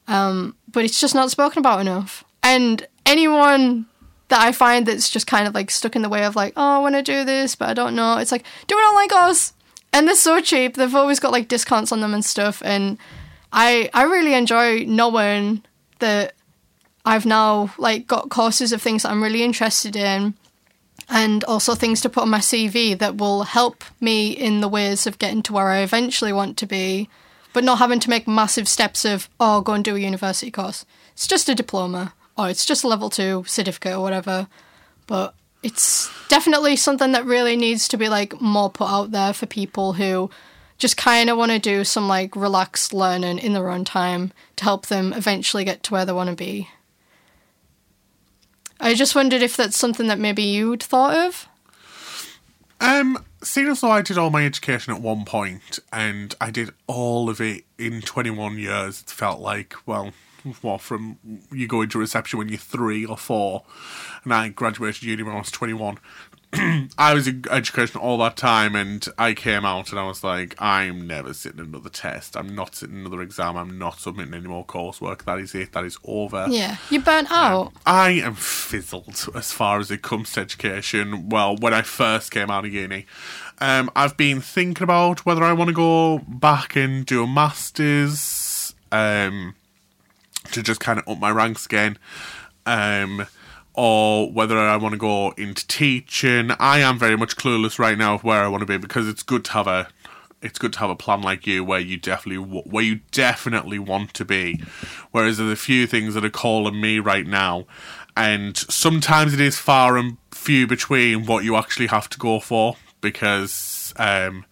Um, but it's just not spoken about enough. And anyone that I find that's just kind of like stuck in the way of like, oh, I want to do this, but I don't know. It's like, do an online course. And they're so cheap. They've always got like discounts on them and stuff. And I I really enjoy knowing that I've now like got courses of things that I'm really interested in and also things to put on my CV that will help me in the ways of getting to where I eventually want to be, but not having to make massive steps of, oh, go and do a university course. It's just a diploma or it's just a level two certificate or whatever. But it's definitely something that really needs to be like more put out there for people who just kind of want to do some like relaxed learning in their own time to help them eventually get to where they want to be. I just wondered if that's something that maybe you'd thought of. Um, seeing as though I did all my education at one point, and I did all of it in 21 years, it felt like, well, what, from you go into reception when you're three or four, and I graduated uni when I was 21. I was in education all that time, and I came out and I was like, I'm never sitting another test. I'm not sitting another exam. I'm not submitting any more coursework. That is it. That is over. Yeah, you burnt out. I am fizzled as far as it comes to education. Well, when I first came out of uni, um, I've been thinking about whether I want to go back and do a master's um, to just kind of up my ranks again, um, or whether I want to go into teaching. I am very much clueless right now of where I want to be because it's good to have a it's good to have a plan like you where you definitely where you definitely want to be. Whereas there's a few things that are calling me right now, and sometimes it is far and few between what you actually have to go for because um,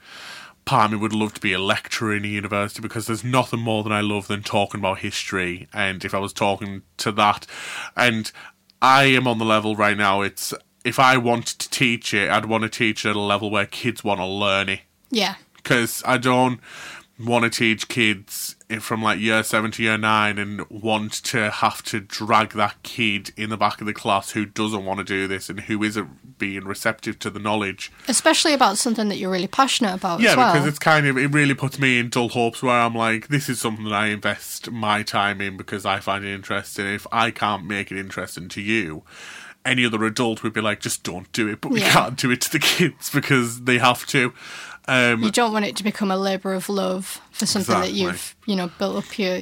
part would love to be a lecturer in a university because there's nothing more than I love than talking about history. And if I was talking to that, and I am on the level right now, it's if I wanted to teach it, I'd want to teach it at a level where kids want to learn it Yeah. because I don't want to teach kids from like year seven to year nine and want to have to drag that kid in the back of the class who doesn't want to do this and who isn't being receptive to the knowledge. Especially about something that you're really passionate about Yeah, as well. because it's kind of it really puts me in dull hopes where I'm like, this is something that I invest my time in because I find it interesting. If I can't make it interesting to you, any other adult would be like, just don't do it. But we Yeah. can't do it to the kids because they have to. Um, you don't want it to become a labour of love for something that you've, you know, built up your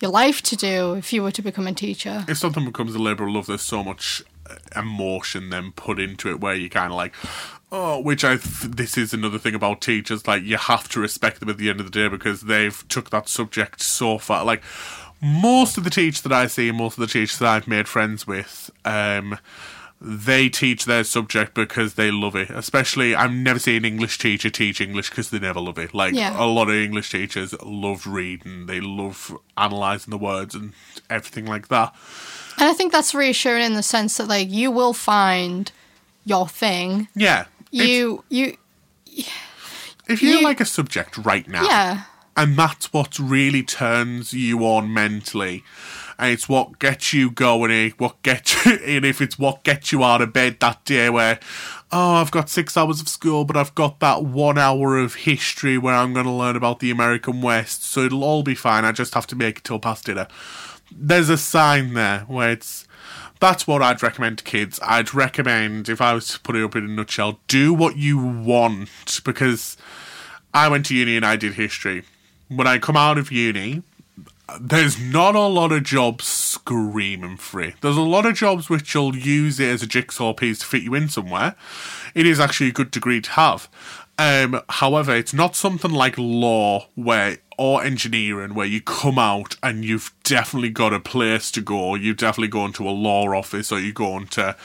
your life to do if you were to become a teacher. if something becomes a labour of love, there's so much uh, emotion then put into it where you kind of like, oh, which I th- this is another thing about teachers. Like you have to respect them at the end of the day because they've took that subject so far. Like most of the teachers that I see, most of the teachers that I've made friends with, um, they teach their subject because they love it. Especially, I've never seen an English teacher teach English because they never love it. Like Yeah. a lot of English teachers love reading, they love analysing the words and everything like that. And I think that's reassuring in the sense that like you will find your thing. Yeah. You you if you you- like a subject right now, yeah. and that's what really turns you on mentally, and it's what gets you going, eh? what gets you, and if it's what gets you out of bed that day where, oh, I've got six hours of school, but I've got that one hour of history where I'm going to learn about the American West, so it'll all be fine. I just have to make it till past dinner. There's a sign there where it's that's what I'd recommend to kids. I'd recommend, if I was to put it up in a nutshell, do what you want because I went to uni and I did history. When I come out of uni, there's not a lot of jobs screaming free. There's a lot of jobs which you'll use it as a jigsaw piece to fit you in somewhere. It is actually a good degree to have. Um, however, it's not something like law where or engineering where you come out and you've definitely got a place to go. You definitely go into a law office or you go into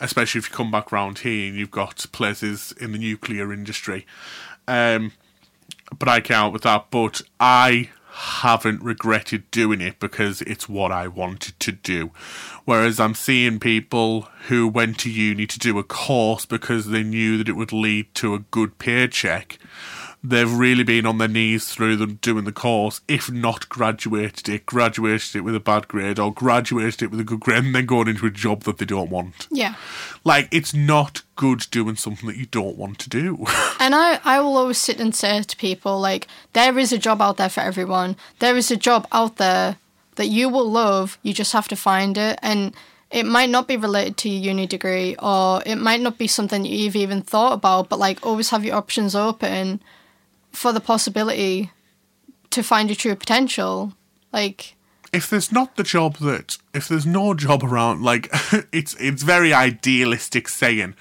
especially if you come back round here and you've got places in the nuclear industry. Um, but I can't with that. But I haven't regretted doing it because it's what I wanted to do. Whereas I'm seeing people who went to uni to do a course because they knew that it would lead to a good paycheck they've really been on their knees through them doing the course, if not graduated it, graduated it with a bad grade, or graduated it with a good grade, and then going into a job that they don't want. Yeah. Like, it's not good doing something that you don't want to do. And I, I will always sit and say to people, like, there is a job out there for everyone. There is a job out there that you will love. You just have to find it. And it might not be related to your uni degree, or it might not be something you've even thought about, but like, always have your options open for the possibility to find your true potential. Like, if there's not the job that if there's no job around like it's it's very idealistic saying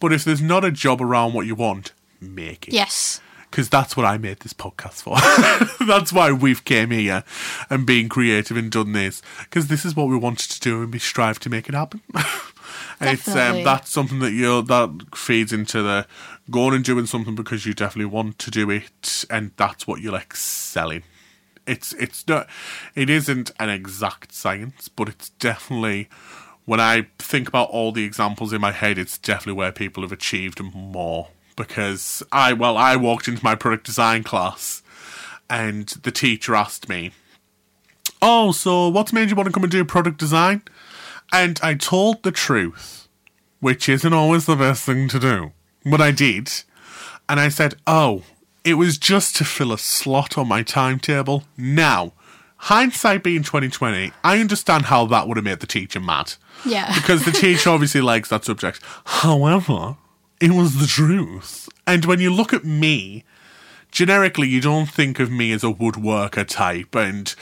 but if there's not a job around what you want make it yes. because that's what i made this podcast for that's why we've came here and being creative and done this because this is what we wanted to do and we strive to make it happen and it's um, that's something that you that feeds into the going and doing something because you definitely want to do it and that's what you're excelling it's it's not it isn't an exact science but it's definitely when i think about all the examples in my head it's definitely where people have achieved more because i well i walked into my product design class and the teacher asked me oh so what's made you want to come and do product design and i told the truth which isn't always the best thing to do but i did and I said, "Oh, it was just to fill a slot on my timetable." Now, hindsight being twenty twenty, I understand how that would have made the teacher mad Yeah. because the teacher obviously likes that subject. However, it was the truth, and when you look at me. Generically, you don't think of me as a woodworker type and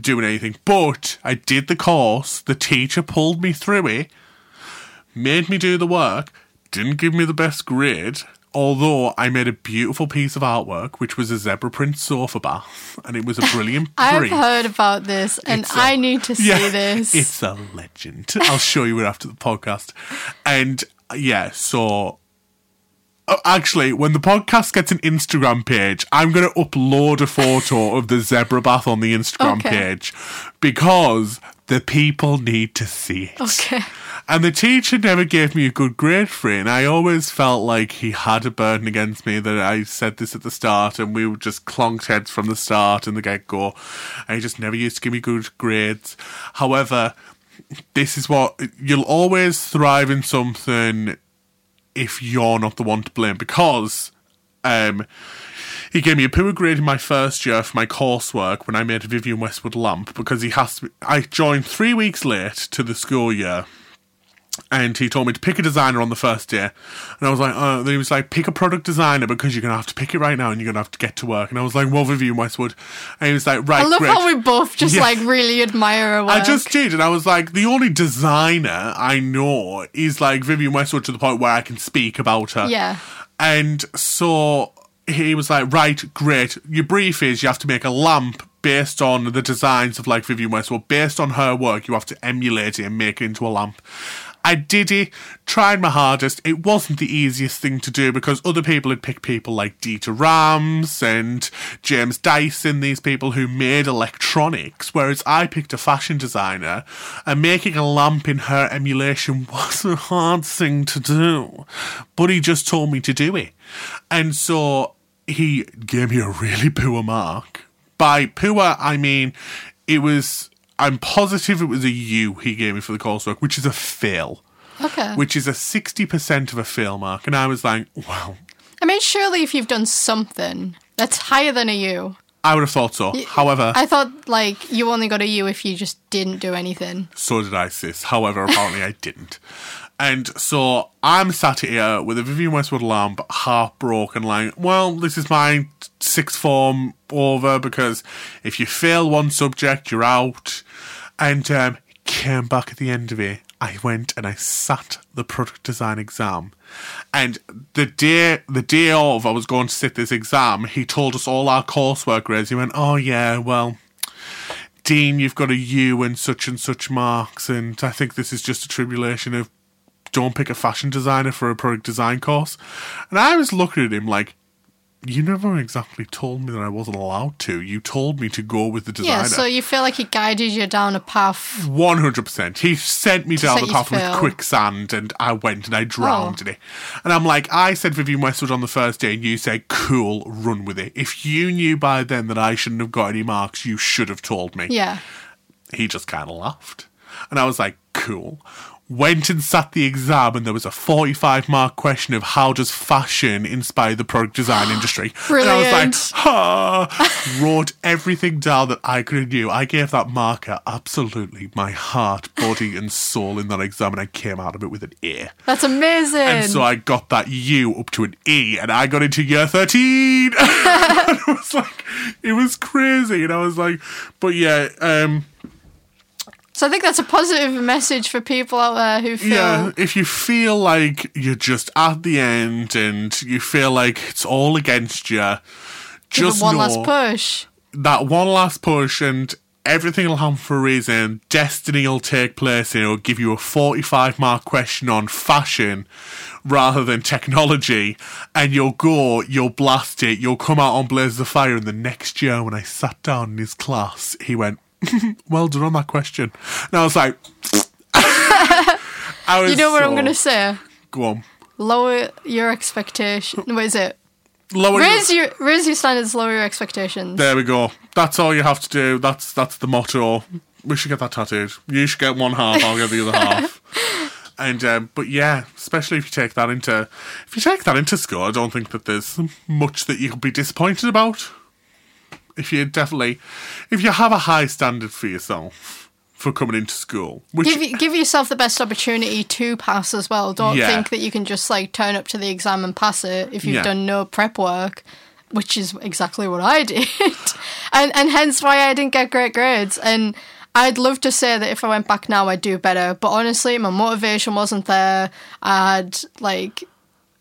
doing anything, but I did the course. The teacher pulled me through it, made me do the work, didn't give me the best grade, although I made a beautiful piece of artwork, which was a zebra print sofa bath, and it was a brilliant I've brief. heard about this and It's a- I need to see Yeah, this. It's a legend. I'll show you it after the podcast. And uh, yeah, so Oh, actually, when the podcast gets an Instagram page, I'm going to upload a photo of the zebra bath on the Instagram Okay. page because the people need to see it. okay. And the teacher never gave me a good grade for it, and I always felt like he had a burden against me that I said this at the start, and we were just clonked heads from the start and the get go. And he just never used to give me good grades. However, this is what you'll always thrive in something if you're not the one to blame because um, he gave me a poor grade in my first year for my coursework when I made Vivienne Westwood lamp because he has to. I joined three weeks late to the school year. And he told me to pick a designer on the first day. And I was like, oh, he was like, pick a product designer because you're going to have to pick it right now and you're going to have to get to work. And I was like, well, Vivienne Westwood. And he was like, right, I love great. how we both just Yeah. like really admire her work. I just did, and I was like, the only designer I know is like Vivienne Westwood to the point where I can speak about her. Yeah. And so he was like, right, great. Your brief is you have to make a lamp based on the designs of like Vivienne Westwood, based on her work. You have to emulate it and make it into a lamp. I did it, tried my hardest. It wasn't the easiest thing to do because other people had picked people like Dieter Rams and James Dyson, these people who made electronics, whereas I picked a fashion designer and making a lamp in her emulation was a hard thing to do. But he just told me to do it. And so he gave me a really poor mark. By poor, I mean it was. I'm positive it was a U he gave me for the coursework, which is a fail, Okay. which is a 60% of a fail mark. And I was like, wow, I mean, surely if you've done something that's higher than a U. I would have thought so. However, I thought like you only got a U if you just didn't do anything. so did I, sis. However, apparently I didn't. And so I'm sat here with a Vivienne Westwood lamp, half broken, like, well, this is my sixth form over because if you fail one subject, you're out. And um, came back at the end of it. I went and I sat the product design exam. And the day the day of I was going to sit this exam, he told us all our coursework grades. He went, Oh yeah, well Dean, you've got a U and such and such marks, and I think this is just a tribulation of don't pick a fashion designer for a product design course. And I was looking at him like, you never exactly told me that I wasn't allowed to. You told me to go with the designer. Yeah, so you feel like he guided you down a path. One hundred percent. He sent me down the path with quicksand, and I went and I drowned Oh. in it. And I'm like, I said Vivienne Westwood on the first day, and you said, "Cool, run with it." If you knew by then that I shouldn't have got any marks, you should have told me. Yeah. He just kind of laughed, and I was like, "Cool." Went and sat the exam, and there was a 45 mark question of how does fashion inspire the product design industry. And I was like, Brilliant. ha! Wrote everything down that I could have knew. I gave that marker absolutely my heart, body, and soul in that exam, and I came out of it with an A. That's amazing. And so I got that U up to an E, and I got into year 13. and it was like, it was crazy. And I was like, but yeah, um, So I think that's a positive message for people out there who feel Yeah, if you feel like you're just at the end and you feel like it's all against you, just one last push. that one last push and everything will happen for a reason. Destiny will take place and it'll give you a 45 mark question on fashion rather than technology. And you'll go, you'll blast it, you'll come out on Blazes of Fire. And the next year, when I sat down in his class, he went, Well done on that question. And I was like, I was You know what I'm going to say? Go on. Lower your expectation. What is it? Lower Raise your raise your standards, lower your expectations. There we go. That's all you have to do. That's that's the motto. We should get that tattooed. You should get one half. I'll get the other half. And um, but yeah, especially if you take that into if you take that into school, I don't think that there's much that you could be disappointed about. If you definitely, if you have a high standard for yourself for coming into school, which Give give yourself the best opportunity to pass as well. Don't Yeah. think that you can just like turn up to the exam and pass it if you've Yeah. done no prep work, which is exactly what I did, and and hence why I didn't get great grades. And I'd love to say that if I went back now, I'd do better. But honestly, my motivation wasn't there. I'd like.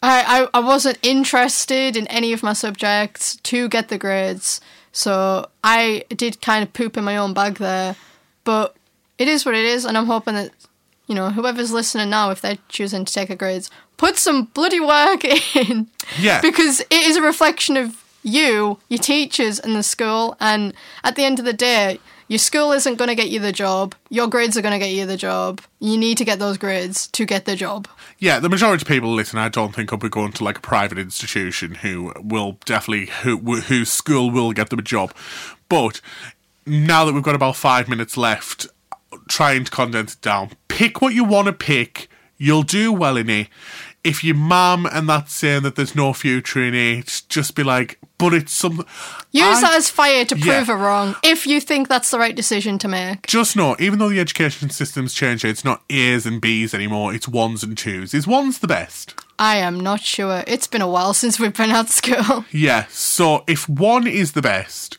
I, I, I wasn't interested in any of my subjects to get the grades, so I did kind of poop in my own bag there. But it is what it is, and I'm hoping that you know whoever's listening now, if they're choosing to take a grades, put some bloody work in. Yeah. because it is a reflection of you, your teachers, and the school. And at the end of the day, your school isn't going to get you the job. Your grades are going to get you the job. You need to get those grades to get the job. Yeah, the majority of people listen. I don't think will be going to like a private institution who will definitely who whose school will get them a job. But now that we've got about five minutes left, trying to condense it down. Pick what you want to pick. You'll do well in it. If your mum and that's saying that there's no future in it, just be like, but it's something. Use I- that as fire to Yeah. prove it wrong if you think that's the right decision to make. Just know, even though the education system's changed, it's not A's and B's anymore. It's ones and twos. Is ones the best? I am not sure. It's been a while since we've been at school. Yeah, so if one is the best,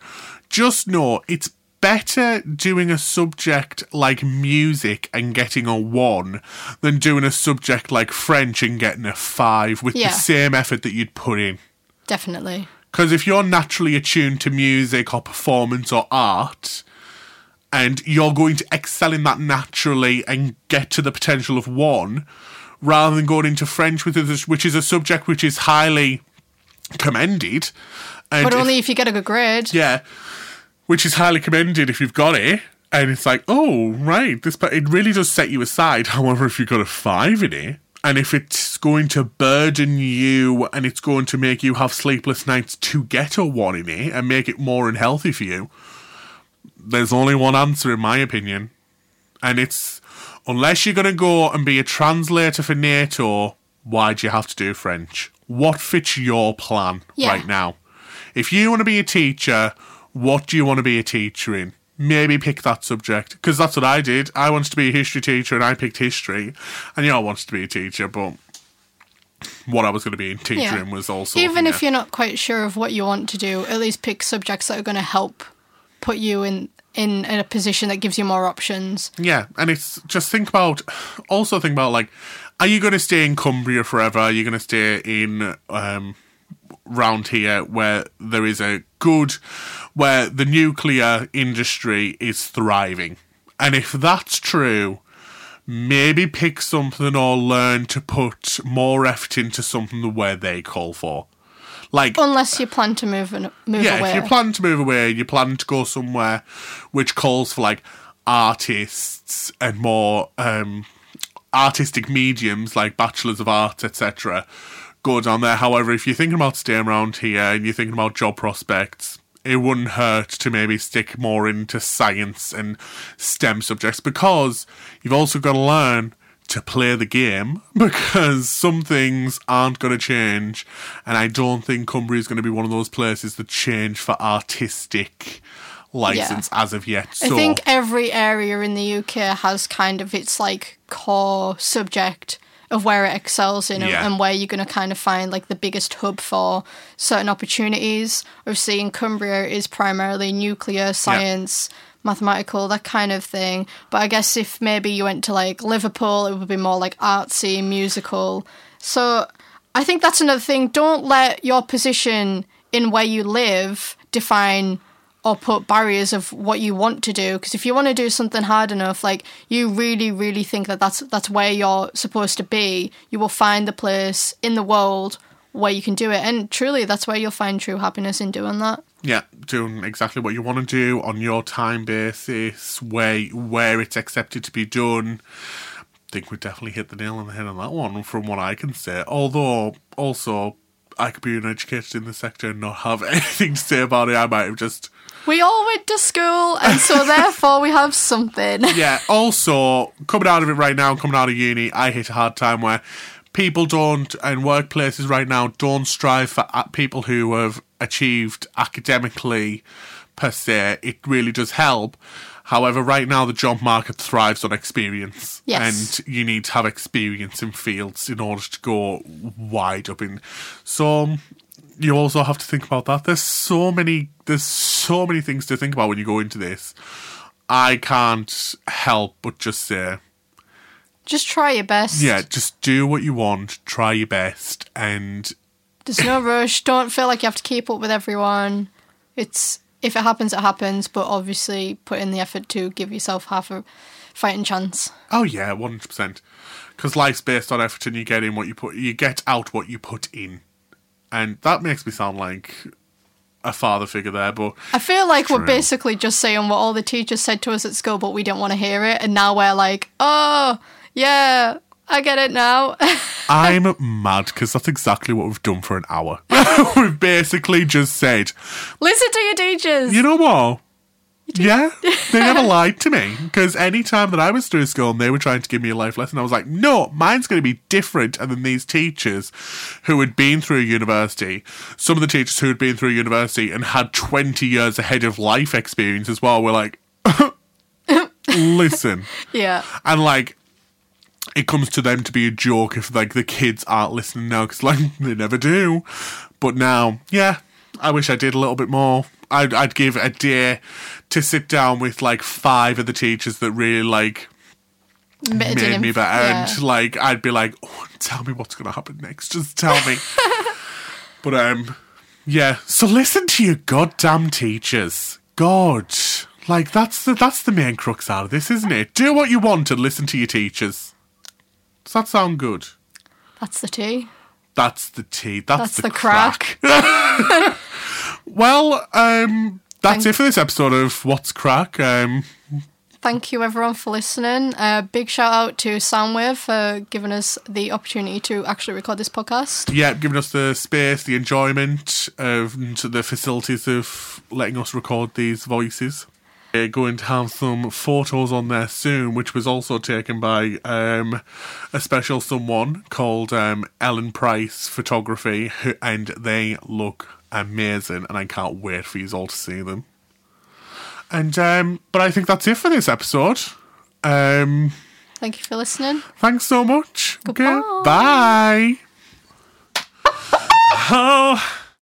just know it's better doing a subject like music and getting a one than doing a subject like French and getting a five with Yeah. the same effort that you'd put in. Definitely. Because if you're naturally attuned to music or performance or art, and you're going to excel in that naturally and get to the potential of one, rather than going into French, which is which is a subject which is highly commended, and But if- only if you get a good grade. yeah, which is highly commended if you've got it. And it's like, oh, right, this, but it really does set you aside. However, if you've got a five in it, and if it's going to burden you and it's going to make you have sleepless nights to get a one in it and make it more unhealthy for you, there's only one answer, in my opinion. And it's unless you're going to go and be a translator for NATO, why do you have to do French? What fits your plan Yeah. right now? If you want to be a teacher, what do you want to be a teacher in? Maybe pick that subject because that's what I did. I wanted to be a history teacher and I picked history, and you I wanted to be a teacher, but what I was going to be in teaching Yeah. was also Even if you're not quite sure of what you want to do, at least pick subjects that are going to help put you in, in in a position that gives you more options. Yeah, and it's just think about also think about like, are you going to stay in Cumbria forever? Are you going to stay in um, round here where there is a good, where the nuclear industry is thriving? And if that's true, maybe pick something or learn to put more effort into something where they call for. Like Unless you plan to move and move yeah, away. if you plan to move away, you plan to go somewhere which calls for like artists and more um, artistic mediums like bachelors of arts, etc. Go down there. However, if you're thinking about staying around here and you're thinking about job prospects, it wouldn't hurt to maybe stick more into science and STEM subjects because you've also got to learn to play the game because some things aren't going to change. And I don't think Cumbria is going to be one of those places that change for artistic license as of yet. I think every area in the UK has kind of its like core subject of where it excels in and- Yeah. and where you're going to kind of find like the biggest hub for certain opportunities. Obviously, in Cumbria is primarily nuclear science. Mathematical, that kind of thing. But I guess if maybe you went to like Liverpool, it would be more like artsy, musical. So I think that's another thing. Don't let your position in where you live define or put barriers of what you want to do because if you want to do something hard enough like you really really think that that's that's where you're supposed to be you will find the place in the world where you can do it and truly that's where you'll find true happiness in doing that yeah, doing exactly what you want to do on your time basis, where where it's accepted to be done. I think we definitely hit the nail on the head on that one, from what I can say. Although, also, I could be uneducated in the sector and not have anything to say about it. I might have just we all went to school and so therefore we have something yeah. Also, coming out of it right now, coming out of uni, I hit a hard time where people don't, and workplaces right now don't strive for people who have achieved academically per se. It really does help. However, right now the job market thrives on experience, Yes. and you need to have experience in fields in order to go wide up in. So you also have to think about that. There's so many there's so many things to think about when you go into this. I can't help but just say, just try your best yeah, just do what you want, try your best, and there's no rush don't feel like you have to keep up with everyone it's if it happens it happens but obviously put in the effort to give yourself half a fighting chance oh yeah, one hundred percent. Because life's based on effort, and you get in what you put, you get out what you put in, and that makes me sound like a father figure there. But I feel like we're basically just saying what all the teachers said to us at school, but we didn't want to hear it. And now we're like, oh, yeah, I get it now. I'm mad because that's exactly what we've done for an hour. we've basically just said, Listen to your teachers. you know what? Yeah, they never lied to me because any time that I was through school and they were trying to give me a life lesson, I was like, no, mine's going to be different. And then these teachers who had been through university, some of the teachers who had been through university and had 20 years ahead of life experience as well, were like, listen. yeah. And like, it comes to them to be a joke if like the kids aren't listening now because like they never do. But now, yeah, I wish I did a little bit more. I'd, I'd give a day to sit down with like five of the teachers that really like Made, made me better, Yeah. and like I'd be like, oh, tell me what's gonna happen next. Just tell me. but um, yeah. So listen to your goddamn teachers. God, like that's the that's the main crux out of this, isn't it? Do what you want and listen to your teachers. Does that sound good? That's the tea. That's the tea. That's, That's the, crack. Well, um, that's Thank- it for this episode of What's Crack. Um, Thank you, everyone, for listening. Uh, big shout out to Soundwave for giving us the opportunity to actually record this podcast. yeah, giving us the space, the enjoyment of and the facilities of letting us record these voices. We're going to have some photos on there soon, which was also taken by um, a special someone called um, Ellen Price Photography, who, and they look amazing, and I can't wait for you all to see them. And um, but I think that's it for this episode. Um, Thank you for listening. thanks so much. Okay, Goodbye. bye. Oh,